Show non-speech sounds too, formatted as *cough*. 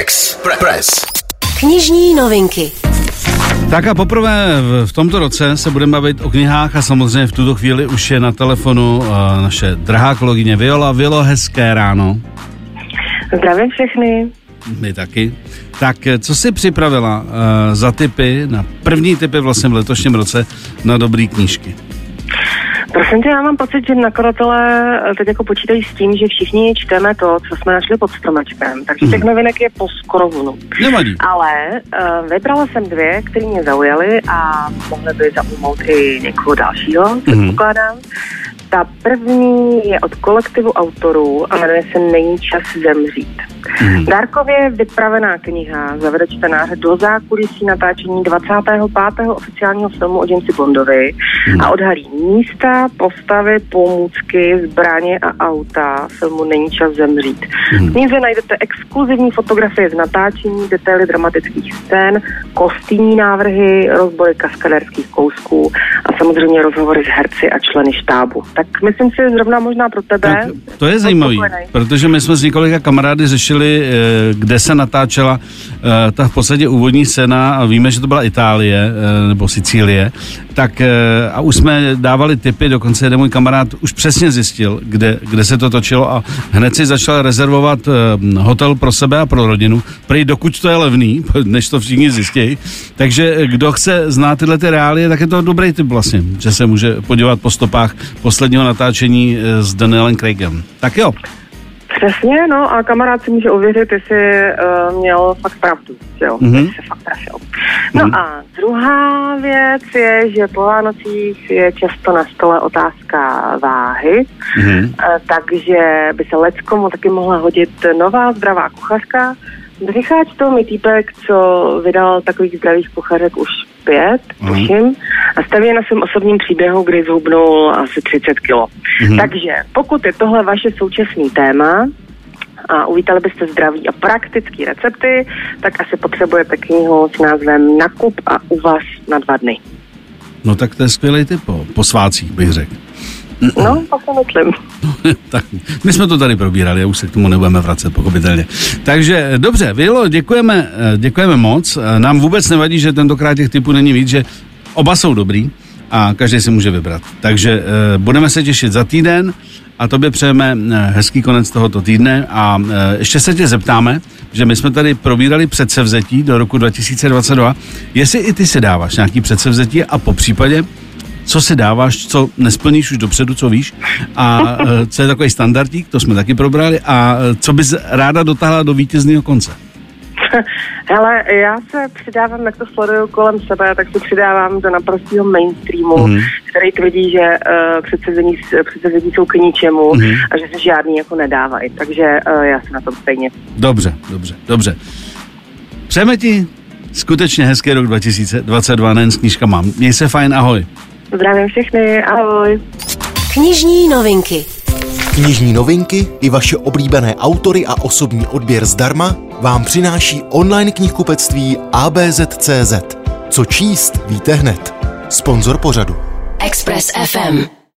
Express. Knižní novinky. Tak a poprvé v tomto roce se budeme bavit o knihách a samozřejmě v tuto chvíli už je na telefonu uh, naše drahá kolegyně Viola. Violo, hezké ráno. Zdravím všechny. My taky. Tak eh, co jsi připravila uh, za typy, na první typy vlastně v letošním roce na dobrý knížky? Prosím já mám pocit, že nakladatelé teď jako počítají s tím, že všichni čteme to, co jsme našli pod stromečkem. Takže těch mhm. novinek je po skoro vunu. Nevadí. Ale uh, vybrala jsem dvě, které mě zaujaly a mohly by zaujmout i někoho dalšího, mm-hmm. předpokládám. Ta první je od kolektivu autorů a jmenuje se Není čas zemřít. Hmm. Dárkově vypravená kniha zavede čtenáře do zákulisí natáčení 25. oficiálního filmu o Jamesi Bondovi hmm. a odhalí místa, postavy, pomůcky, zbraně a auta filmu Není čas zemřít. Hmm. V knize najdete exkluzivní fotografie z natáčení, detaily dramatických scén, kostýmní návrhy, rozbory kaskaderských kousků samozřejmě rozhovory s herci a členy štábu. Tak myslím si, zrovna možná pro tebe. Tak to je zajímavé, protože my jsme s několika kamarády řešili eh, kde se natáčela ta v podstatě úvodní scéna, a víme, že to byla Itálie eh, nebo Sicílie, tak a už jsme dávali tipy, dokonce jeden můj kamarád už přesně zjistil, kde, kde se to točilo a hned si začal rezervovat hotel pro sebe a pro rodinu, prý dokud to je levný, *laughs* než to všichni zjistí. Takže kdo chce znát tyhle ty reálie, tak je to dobrý tip vlastně, že se může podívat po stopách posledního natáčení s Danielem Craigem. Tak jo. Přesně, no a kamarád si může ověřit, jestli uh, měl fakt pravdu, jo, mm-hmm. se fakt trefil. No mm-hmm. a druhá věc je, že po Vánocích je často na stole otázka váhy, mm-hmm. uh, takže by se leckomu taky mohla hodit nová zdravá kuchařka, Rycháč to mi týpek, co vydal takových zdravých kuchařek už pět, mm. tuším, a staví na svém osobním příběhu, kdy zhubnul asi 30 kilo. Mm. Takže pokud je tohle vaše současný téma, a uvítali byste zdraví a praktické recepty, tak asi potřebujete knihu s názvem Nakup a uvaz na dva dny. No tak to je skvělý typ po, po svácích, bych řekl. No, to si myslím. *laughs* tak, my jsme to tady probírali, už se k tomu nebudeme vracet, pochopitelně. Takže dobře, Vilo, děkujeme, eh, děkujeme moc. Eh, nám vůbec nevadí, že tentokrát těch typů není víc, že oba jsou dobrý a každý si může vybrat. Takže uh, budeme se těšit za týden a tobě přejeme hezký konec tohoto týdne a ještě se tě zeptáme, že my jsme tady probírali předsevzetí do roku 2022, jestli i ty se dáváš nějaký předsevzetí a po případě co si dáváš, co nesplníš už dopředu, co víš a e, co je takový standardík, to jsme taky probrali a e, co bys ráda dotáhla do vítězného konce? *laughs* Hele, já se přidávám, jak to sleduju kolem sebe, tak se přidávám do naprostého mainstreamu, mm-hmm. který tvrdí, že uh, předsezení, předsezení jsou k ničemu mm-hmm. a že se žádný jako nedávají. Takže uh, já se na tom stejně. Dobře, dobře, dobře. Přejeme ti skutečně hezký rok 2022, nejen s knížkama. Měj se fajn, ahoj. Zdravím všechny, ahoj. Knižní novinky. Knižní novinky i vaše oblíbené autory a osobní odběr zdarma vám přináší online knihkupectví ABZ.cz. Co číst, víte hned. Sponzor pořadu. Express FM.